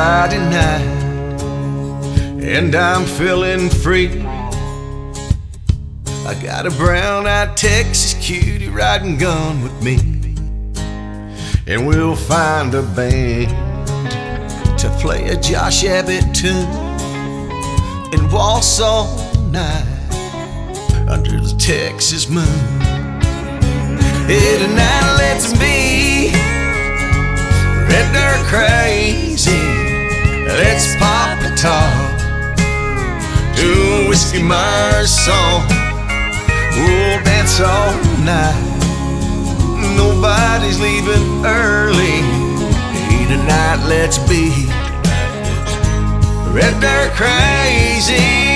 Friday night, and I'm feeling free. I got a brown eyed Texas cutie riding gun with me, and we'll find a band to play a Josh Abbott tune and waltz all night under the Texas moon. Hey, tonight let's be red dirt crazy. Let's pop a top to a Whiskey song. We'll dance all night. Nobody's leaving early. Hey, tonight let's be red dirt crazy.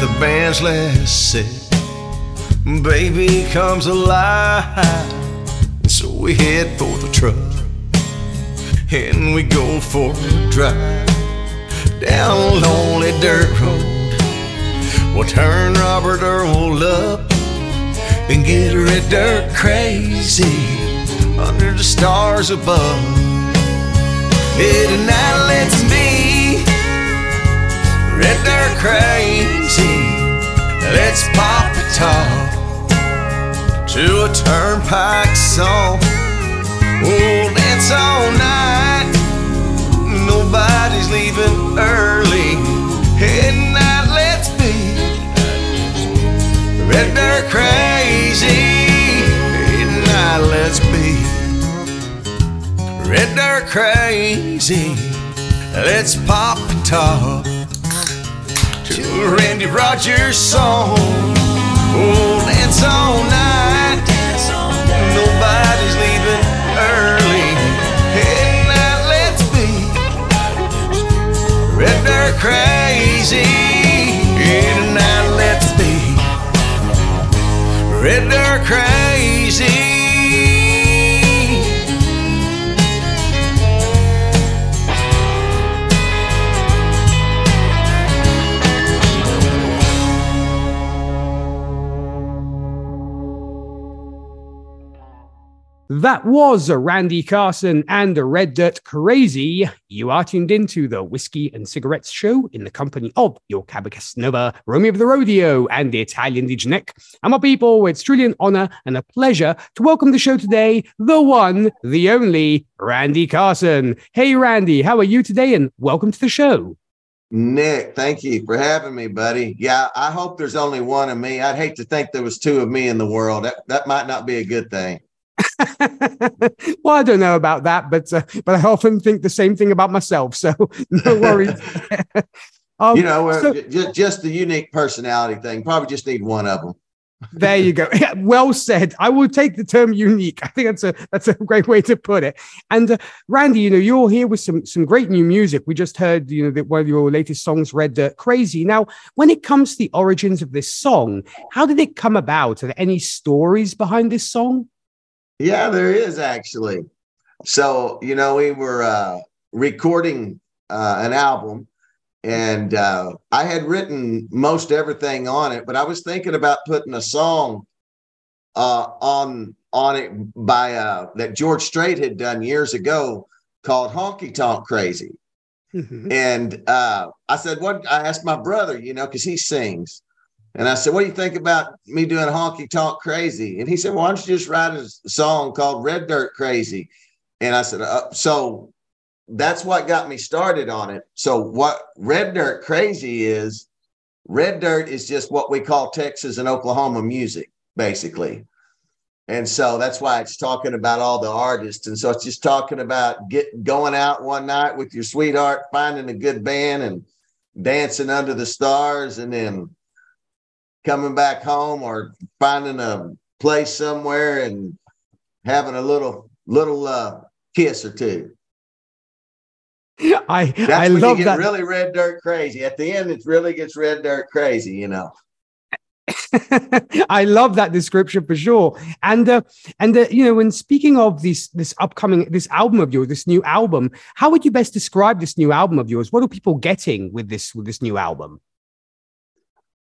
The band's last set, baby comes alive. So we head for the truck and we go for a drive down a lonely dirt road. We'll turn Robert Earl up and get red dirt crazy under the stars above. Hey, tonight let's be red dirt crazy. Let's pop a top to a turnpike song. We'll dance all night. Nobody's leaving early. Hey, tonight let's be red dirt crazy. Hey, tonight let's be red dirt crazy. Let's pop a top Randy Rogers song. Oh, dance all night. Nobody's That was Randy Carson and a Red Dirt Crazy. You are tuned into the Whiskey and Cigarettes Show in the company of your Cabacus Nova, Romeo of the Rodeo, and the Italian Nick. And my people, it's truly an honor and a pleasure to welcome the show today, the one, the only, Randy Carson. Hey, Randy, how are you today? And welcome to the show. Nick, thank you for having me, buddy. Yeah, I hope there's only one of me. I'd hate to think there was two of me in the world. That that might not be a good thing. well, I don't know about that, but uh, but I often think the same thing about myself. So no worries. um, you know, so, just, just the unique personality thing. Probably just need one of them. there you go. Yeah, well said. I will take the term unique. I think that's a that's a great way to put it. And uh, Randy, you know, you're here with some some great new music. We just heard, you know, that one of your latest songs, "Red Dirt Crazy." Now, when it comes to the origins of this song, how did it come about? Are there any stories behind this song? Yeah, there is actually. So, you know, we were uh, recording uh, an album and uh, I had written most everything on it, but I was thinking about putting a song uh, on on it by uh, that George Strait had done years ago called Honky Tonk Crazy. Mm-hmm. And uh, I said, what? I asked my brother, you know, because he sings. And I said, What do you think about me doing honky tonk crazy? And he said, Why don't you just write a song called Red Dirt Crazy? And I said, uh, So that's what got me started on it. So, what Red Dirt Crazy is, Red Dirt is just what we call Texas and Oklahoma music, basically. And so that's why it's talking about all the artists. And so it's just talking about get going out one night with your sweetheart, finding a good band and dancing under the stars and then coming back home or finding a place somewhere and having a little little uh, kiss or two. I That's I when love you get that. really red dirt crazy. At the end, it really gets red dirt crazy, you know. I love that description for sure. And uh, and uh, you know, when speaking of this this upcoming this album of yours, this new album, how would you best describe this new album of yours? What are people getting with this with this new album?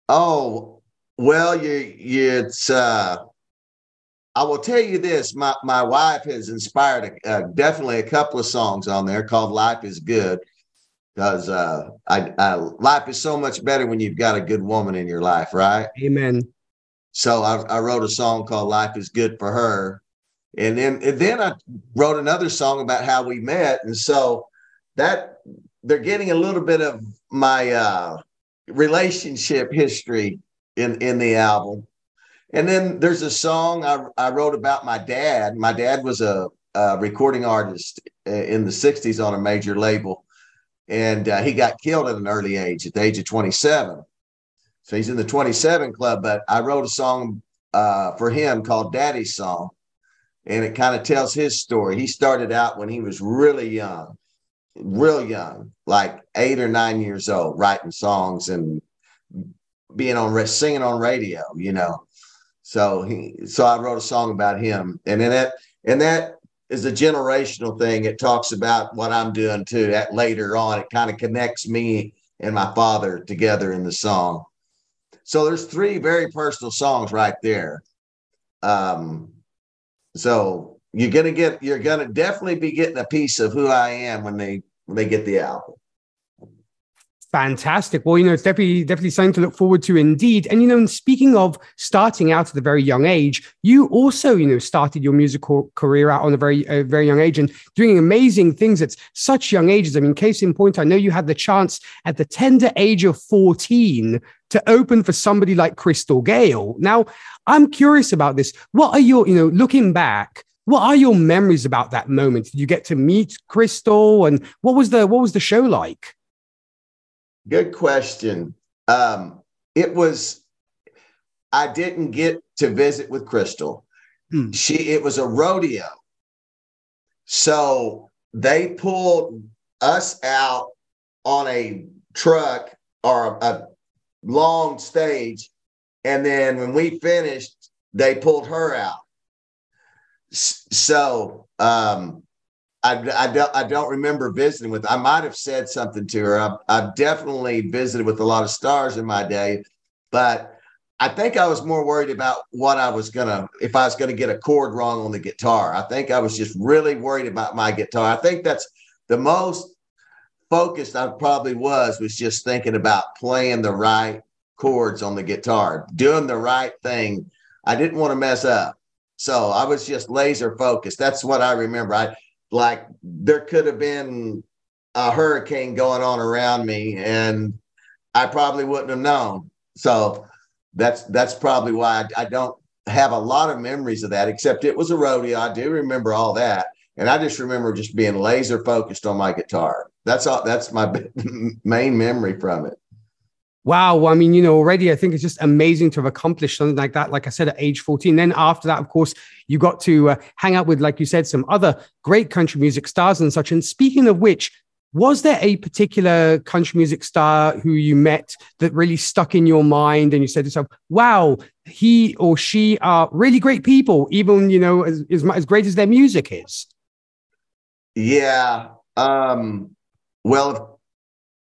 Oh well, you, you it's. uh I will tell you this: my my wife has inspired a, uh, definitely a couple of songs on there called "Life Is Good." because uh, I, I, life is so much better when you've got a good woman in your life, right? Amen. So I, I wrote a song called "Life Is Good for Her," and then and then I wrote another song about how we met, and so that they're getting a little bit of my uh, relationship history in in the album. And then there's a song I, I wrote about my dad. My dad was a, a recording artist uh, in the 60s on a major label and uh, he got killed at an early age, at the age of 27. So he's in the 27 club. But I wrote a song uh, for him called Daddy's Song, and it kind of tells his story. He started out when he was really young, real young, like eight or nine years old, writing songs and being on singing on radio, you know. So he, so I wrote a song about him, and then that, and that is a generational thing. It talks about what I'm doing too. That later on, it kind of connects me and my father together in the song. So there's three very personal songs right there. Um, so you're gonna get you're gonna definitely be getting a piece of who I am when they when they get the album. Fantastic. Well, you know, it's definitely definitely something to look forward to indeed. And you know, speaking of starting out at a very young age, you also, you know, started your musical career out on a very very young age and doing amazing things at such young ages. I mean, case in point, I know you had the chance at the tender age of 14 to open for somebody like Crystal Gayle. Now, I'm curious about this. What are your, you know, looking back, what are your memories about that moment? Did you get to meet Crystal and what was the what was the show like? Good question. Um, it was, I didn't get to visit with Crystal. Hmm. She, it was a rodeo. So they pulled us out on a truck or a, a long stage. And then when we finished, they pulled her out. So um, I, I, don't, I don't remember visiting with. I might have said something to her. I've, I've definitely visited with a lot of stars in my day, but I think I was more worried about what I was gonna if I was gonna get a chord wrong on the guitar. I think I was just really worried about my guitar. I think that's the most focused I probably was was just thinking about playing the right chords on the guitar, doing the right thing. I didn't want to mess up. So I was just laser focused. That's what I remember. I like there could have been a hurricane going on around me and I probably wouldn't have known. So that's that's probably why I, I, don't have a lot of memories of that, except it was a rodeo. I do remember all that. And I just remember just being laser focused on my guitar. That's all that's my main memory from it. Wow. I mean, you know, already I think it's just amazing to have accomplished something like that. Like I said, at age 14. Then after that, of course, you got to uh, hang out with, like you said, some other great country music stars and such. And speaking of which, was there a particular country music star who you met that really stuck in your mind and you said to yourself, wow, he or she are really great people, even, you know, as, as, as great as their music is? Yeah. Um, well,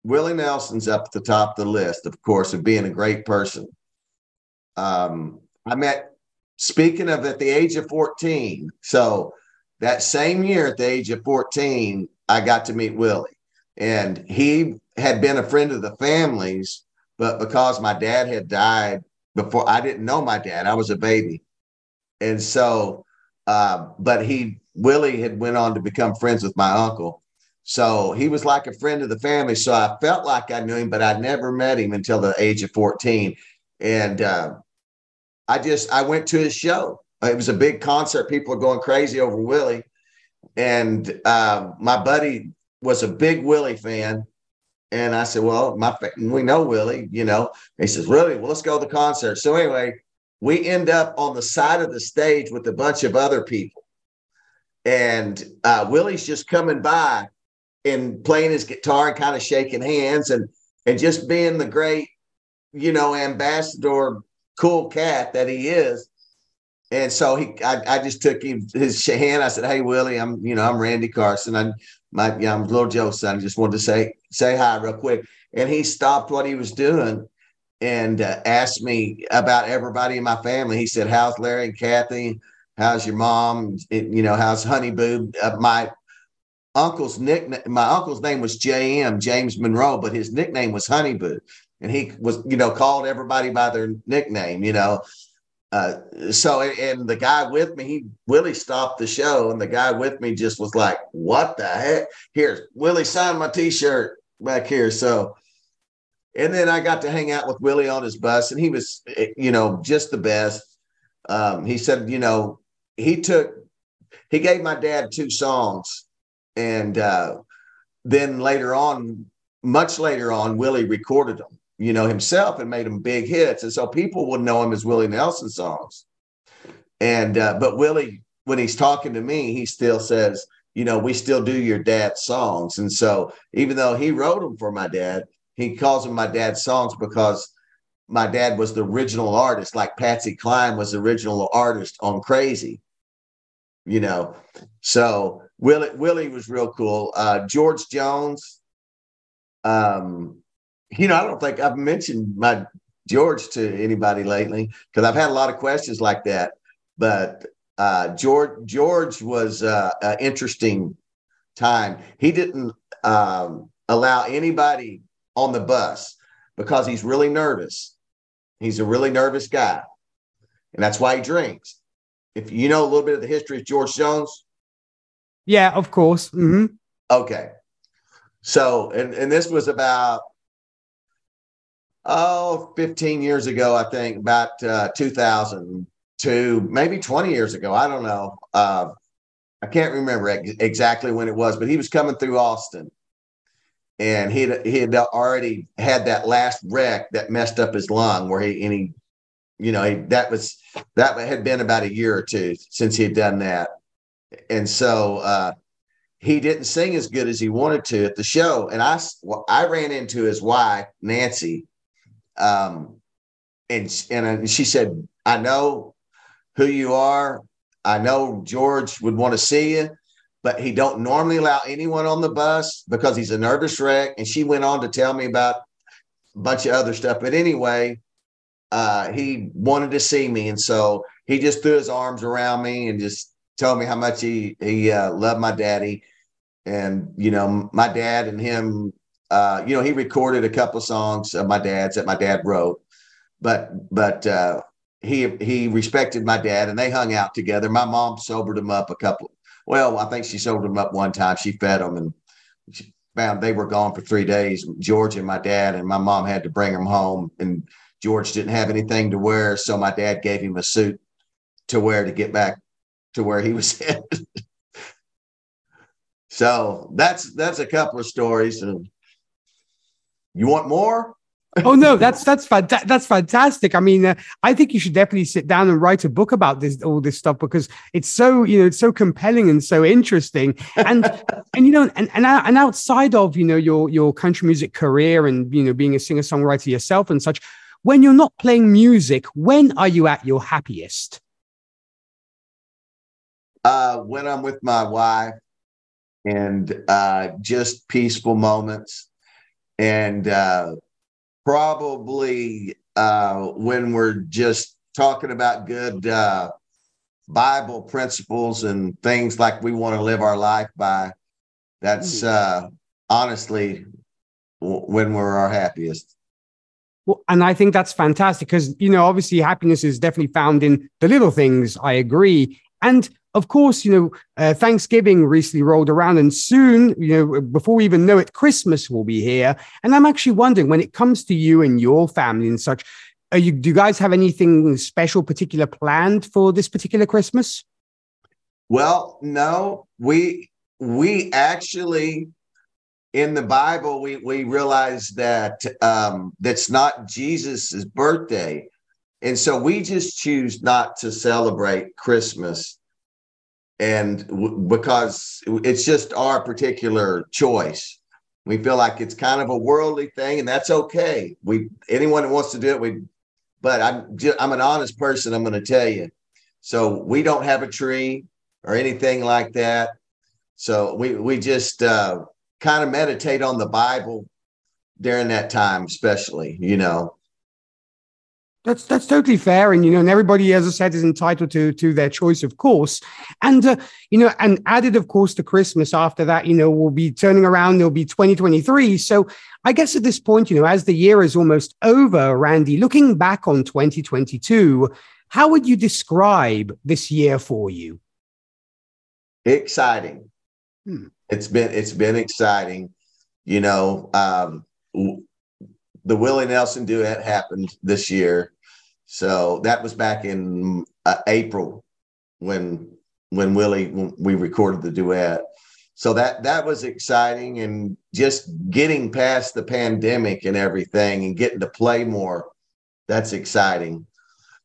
Willie Nelson's up at the top of the list, of course, of being a great person. Um, I met, speaking of at the age of 14, so that same year at the age of 14, I got to meet Willie. And he had been a friend of the family's, but because my dad had died before, I didn't know my dad. I was a baby. And so, uh, but he, Willie had went on to become friends with my uncle. So he was like a friend of the family. So I felt like I knew him, but I never met him until the age of 14. And uh, I just, I went to his show. It was a big concert. People are going crazy over Willie. And uh, my buddy was a big Willie fan. And I said, well, my we know Willie, you know. He says, really? Well, let's go to the concert. So anyway, we end up on the side of the stage with a bunch of other people. And uh, Willie's just coming by and playing his guitar and kind of shaking hands and and just being the great, you know, ambassador cool cat that he is. And so he, I, I just took him his hand. I said, "Hey Willie, I'm, you know, I'm Randy Carson. I, my, yeah, I'm little Joe's son. I just wanted to say, say hi real quick." And he stopped what he was doing and uh, asked me about everybody in my family. He said, "How's Larry and Kathy? How's your mom? You know, how's Honey Boo?" Uh, my uncle's nickname, my uncle's name was J.M. James Monroe, but his nickname was Honey Boo, and he was, you know, called everybody by their nickname. You know, uh, so and the guy with me, he Willie stopped the show, and the guy with me just was like, "What the heck?" Here, Willie signed my T-shirt back here. So, and then I got to hang out with Willie on his bus, and he was, eh, you know, just the best. Um, he said, you know, he took, he gave my dad two songs, and uh, then later on, much later on, Willie recorded them you know, himself and made them big hits. And so people would know him as Willie Nelson songs. And, uh, but Willie, when he's talking to me, he still says, you know, we still do your dad's songs. And so even though he wrote them for my dad, he calls them my dad's songs because my dad was the original artist, like Patsy Cline was the original artist on Crazy, you know. So Willie, Willie was real cool. Uh, George Jones, um, you know, I don't think I've mentioned my George to anybody lately because I've had a lot of questions like that. But uh, George George was uh, an interesting time. He didn't um, allow anybody on the bus because he's really nervous. He's a really nervous guy, and that's why he drinks. If you know a little bit of the history of George Jones, yeah, of course. Mm-hmm. Okay, so and and this was about oh, 15 years ago, I think, about uh, 2002, maybe 20 years ago. I don't know. Uh, I can't remember ex- exactly when it was, but he was coming through Austin. And he he had already had that last wreck that messed up his lung, where he and he, you know, he, that was that had been about a year or two since he had done that, and so uh, he didn't sing as good as he wanted to at the show. And I I ran into his wife Nancy, um, and and she said, "I know who you are. I know George would want to see you, but he don't normally allow anyone on the bus because he's a nervous wreck." And she went on to tell me about a bunch of other stuff. But anyway, uh, he wanted to see me, and so he just threw his arms around me and just told me how much he he uh, loved my daddy. And you know, my dad and him uh, you know, he recorded a couple songs of my dad's that my dad wrote, but but uh, he he respected my dad and they hung out together. My mom sobered him up a couple. Well, I think she sobered him up one time. She fed him and she found they were gone for three days. George and my dad and my mom had to bring him home, and George didn't have anything to wear, so my dad gave him a suit to wear to get back to where he was headed. so that's that's a couple of stories and you want more? oh no, that's that's fanta- that's fantastic. I mean, uh, I think you should definitely sit down and write a book about this all this stuff because it's so you know it's so compelling and so interesting. And and you know and and and outside of you know your your country music career and you know being a singer songwriter yourself and such, when you're not playing music, when are you at your happiest? Uh, when I'm with my wife and uh, just peaceful moments and uh, probably uh, when we're just talking about good uh, Bible principles and things like we want to live our life by, that's hmm. uh, honestly w- when we're our happiest. Well, and I think that's fantastic because, you know, obviously happiness is definitely found in the little things. I agree. And of course, you know, uh, Thanksgiving recently rolled around, and soon, you know, before we even know it, Christmas will be here. And I'm actually wondering when it comes to you and your family and such, you, do you guys have anything special, particular planned for this particular Christmas? Well, no, we we actually in the Bible we we realize that um, that's not Jesus's birthday, and so we just choose not to celebrate Christmas and w- because it's just our particular choice we feel like it's kind of a worldly thing and that's okay we anyone that wants to do it we but I'm ju- I'm an honest person. I'm going to tell you. So we don't have a tree or anything like that. So we we just uh, kind of meditate on the Bible during that time, especially. You know, That's that's totally fair, and you know, and everybody, as I said, is entitled to to their choice, of course. And uh, you know, and added, of course, to Christmas after that, you know, we'll be turning around. There'll be 2023. So I guess at this point, you know, as the year is almost over, Randy, looking back on 2022, how would you describe this year for you? exciting. Hmm. It's been it's been exciting. You know, um, the Willie Nelson duet happened this year, so that was back in uh, April when when Willie when we recorded the duet. So that that was exciting, and just getting past the pandemic and everything, and getting to play more. That's exciting.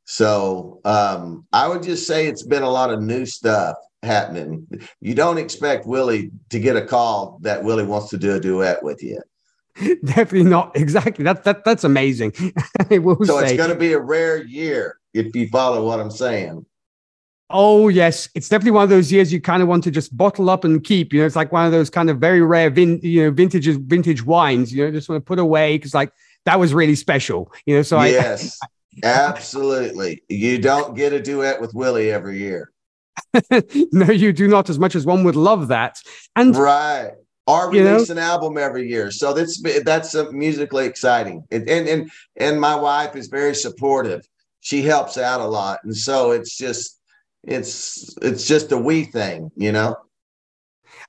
So um, I would just say it's been a lot of new stuff happening. You don't expect Willie to get a call that Willie wants to do a duet with you. Definitely not exactly. That that that's amazing. I will So say. it's going to be a rare year if you follow what I'm saying. Oh yes, it's definitely one of those years you kind of want to just bottle up and keep. You know, it's like one of those kind of very rare, vin- you know, vintage vintage wines. You know, just want to put away because like that was really special. You know, so yes, absolutely. You don't get a duet with Willie every year, no, you do not as much as one would love that. And right? Or You know? release an album every year. So that's that's uh, musically exciting. And, and and and my wife is very supportive. She helps out a lot, and so it's just it's it's just a we thing, you know.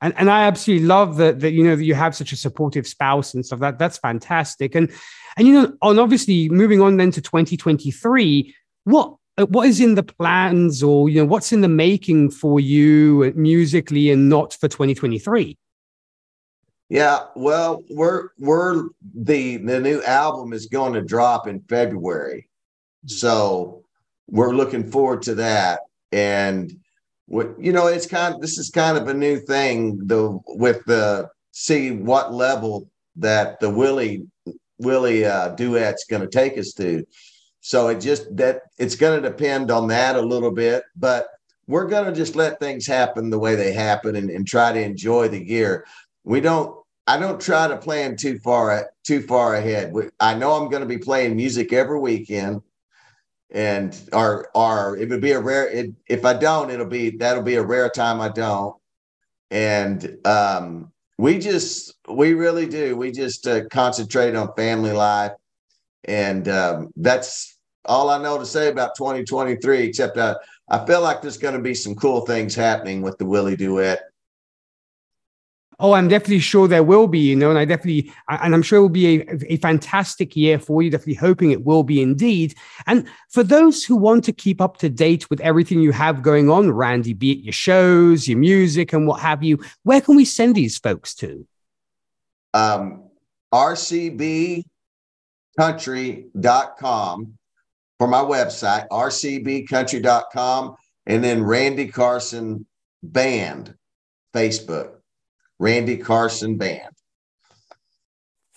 and and I absolutely love that that you know that you have such a supportive spouse and stuff. That that's fantastic. And and you know, and obviously moving on then to 2023, what what is in the plans or you know what's in the making for you musically and not for 2023? Yeah, well, we're we're the the new album is going to drop in February, so we're looking forward to that. And what you know, it's kind of this is kind of a new thing though with the see what level that the Willie Willie uh, duet's going to take us to. So it just that it's going to depend on that a little bit, but we're going to just let things happen the way they happen and, and try to enjoy the year we don't i don't try to plan too far too far ahead. We, i know i'm going to be playing music every weekend. And or or it would be a rare it, if i don't it'll be that'll be a rare time i don't. And um we just we really do. We just uh, concentrate on family life. And um that's all i know to say about 2023 except i i feel like there's going to be some cool things happening with the willie duet Oh, I'm definitely sure there will be, you know, and I definitely, and I'm sure it will be a, a fantastic year for you. Definitely hoping it will be indeed. And for those who want to keep up to date with everything you have going on, Randy, be it your shows, your music, and what have you, where can we send these folks to? um, rcbcountry.com for my website, rcbcountry.com, and then Randy Carson Band, Facebook, Randy Carson Band.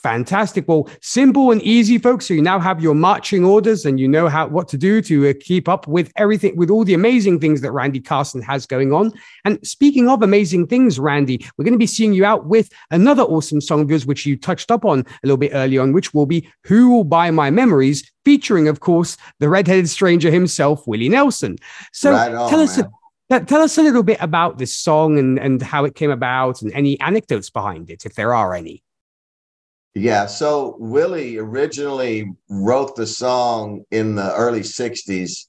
Fantastic. Well, simple and easy, folks. So you now have your marching orders and you know how what to do to uh, keep up with everything, with all the amazing things that Randy Carson has going on. And speaking of amazing things, Randy, we're going to be seeing you out with another awesome song of yours, which you touched up on a little bit early on, which will be "Who Will Buy My Memories," featuring, of course, the redheaded stranger himself, Willie Nelson. So Right on, tell us. man. Tell- us a little bit about this song and, and how it came about and any anecdotes behind it, if there are any. Yeah, so Willie originally wrote the song in the early 60s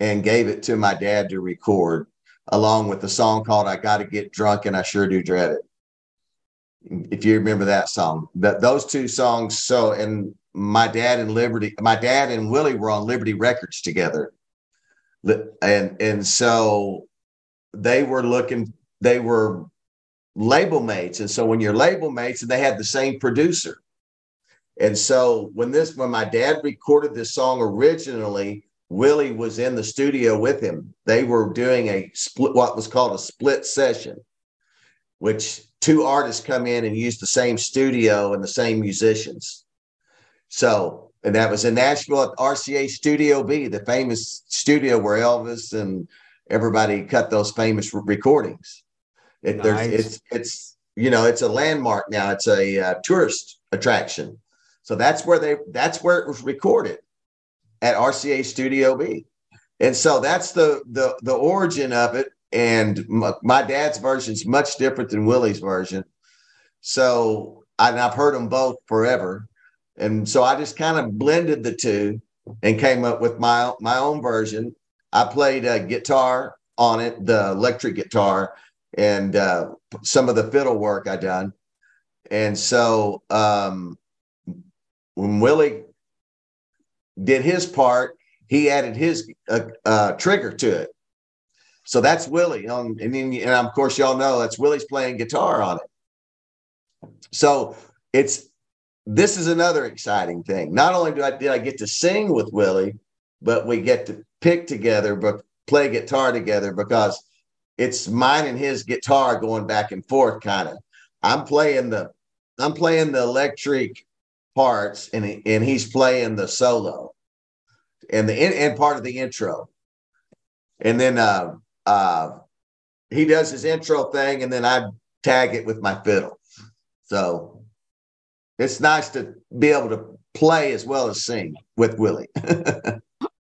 and gave it to my dad to record, along with the song called I Gotta Get Drunk and I Sure Do Dread It. If you remember that song, that those two songs. So, and my dad and Liberty, my dad and Willie were on Liberty Records together. And and so they were looking, they were label mates. And so when you're label mates and they had the same producer. And so when this when my dad recorded this song originally, Willie was in the studio with him. They were doing a split what was called a split session, which two artists come in and use the same studio and the same musicians. So and that was in Nashville at RCA Studio B, the famous studio where Elvis and everybody cut those famous re- recordings. It, there's, Nice. it's it's you know it's a landmark now. It's a uh, tourist attraction. So that's where they that's where it was recorded at RCA Studio B, and so that's the the the origin of it. And my, my dad's version is much different than Willie's version. So I, and I've heard them both forever, and so I just kind of blended the two and came up with my my own version. I played uh, guitar on it, the electric guitar, and uh, some of the fiddle work I done. And so um, when Willie did his part, he added his uh, uh, trigger to it. So that's Willie on, and then, and of course y'all know that's Willie's playing guitar on it. So it's this is another exciting thing. Not only do I did I get to sing with Willie, but we get to pick together, but play guitar together because it's mine and his guitar going back and forth, kind of. I'm playing the I'm playing the electric parts, and he, and he's playing the solo, and the and part of the intro, and then uh uh he does his intro thing, and then I tag it with my fiddle. So it's nice to be able to play as well as sing with Willie.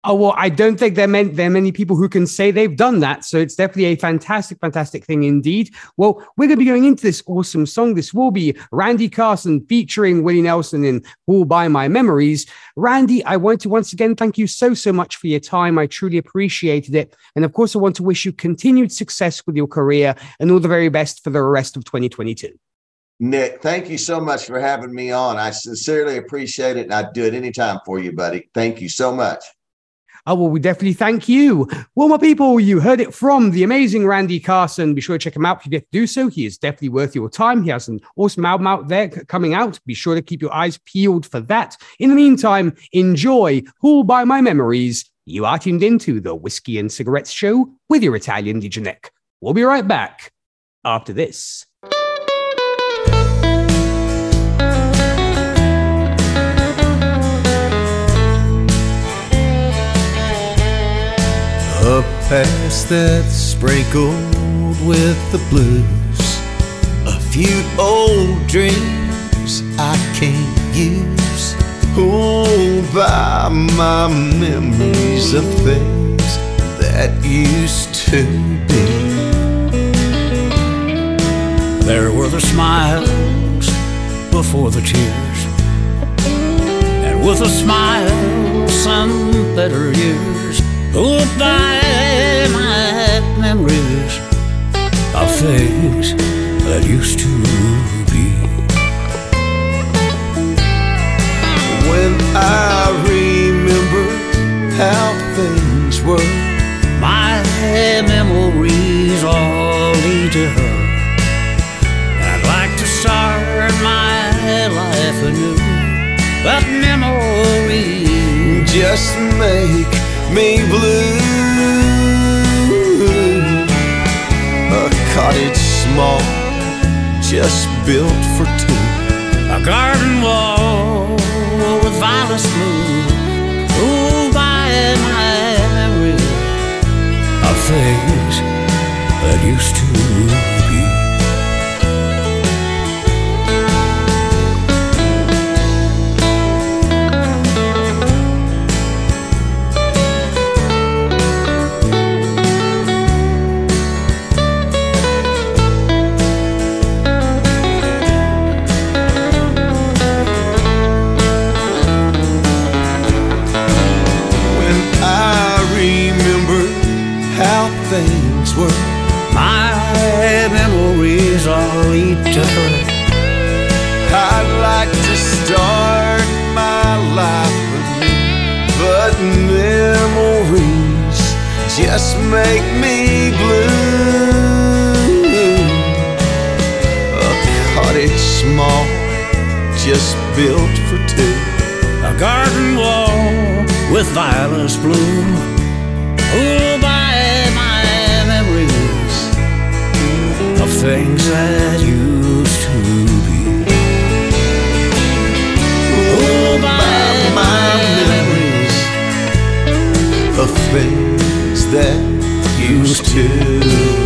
Oh well, I don't think there meant there are many people who can say they've done that. So it's definitely a fantastic, fantastic thing indeed. Well, we're going to be going into this awesome song. This will be Randy Carson featuring Willie Nelson in "Who'll Buy My Memories." Randy, I want to once again thank you so so much for your time. I truly appreciated it, and of course, I want to wish you continued success with your career and all the very best for the rest of 2022. Nick, thank you so much for having me on. I sincerely appreciate it, and I'd do it anytime for you, buddy. Thank you so much. Oh, well, we definitely thank you. Well, my people, you heard it from the amazing Randy Carson. Be sure to check him out if you get to do so. He is definitely worth your time. He has an awesome album out there coming out. Be sure to keep your eyes peeled for that. In the meantime, enjoy Who'll Buy My Memories. You are tuned into the Whiskey and Cigarettes Show with your Italian Nick. We'll be right back after this. A past that's sprinkled with the blues. A few old dreams I can't use. Hold by my memories of things that used to be. There were the smiles before the tears. And with a smile, some better years. Oh, by my memories of things that used to be. When I remember how things were, My memories all lead to her. And I'd like to start my life anew. But memories just make me blue. A cottage small, just built for two. A garden wall with violets blue. Oh, by my memory of things that used to but memories just make me blue. A cottage small, just built for two. A garden wall with violets bloom. Oh, by my memories of things that used the things that used to.